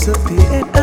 disappeared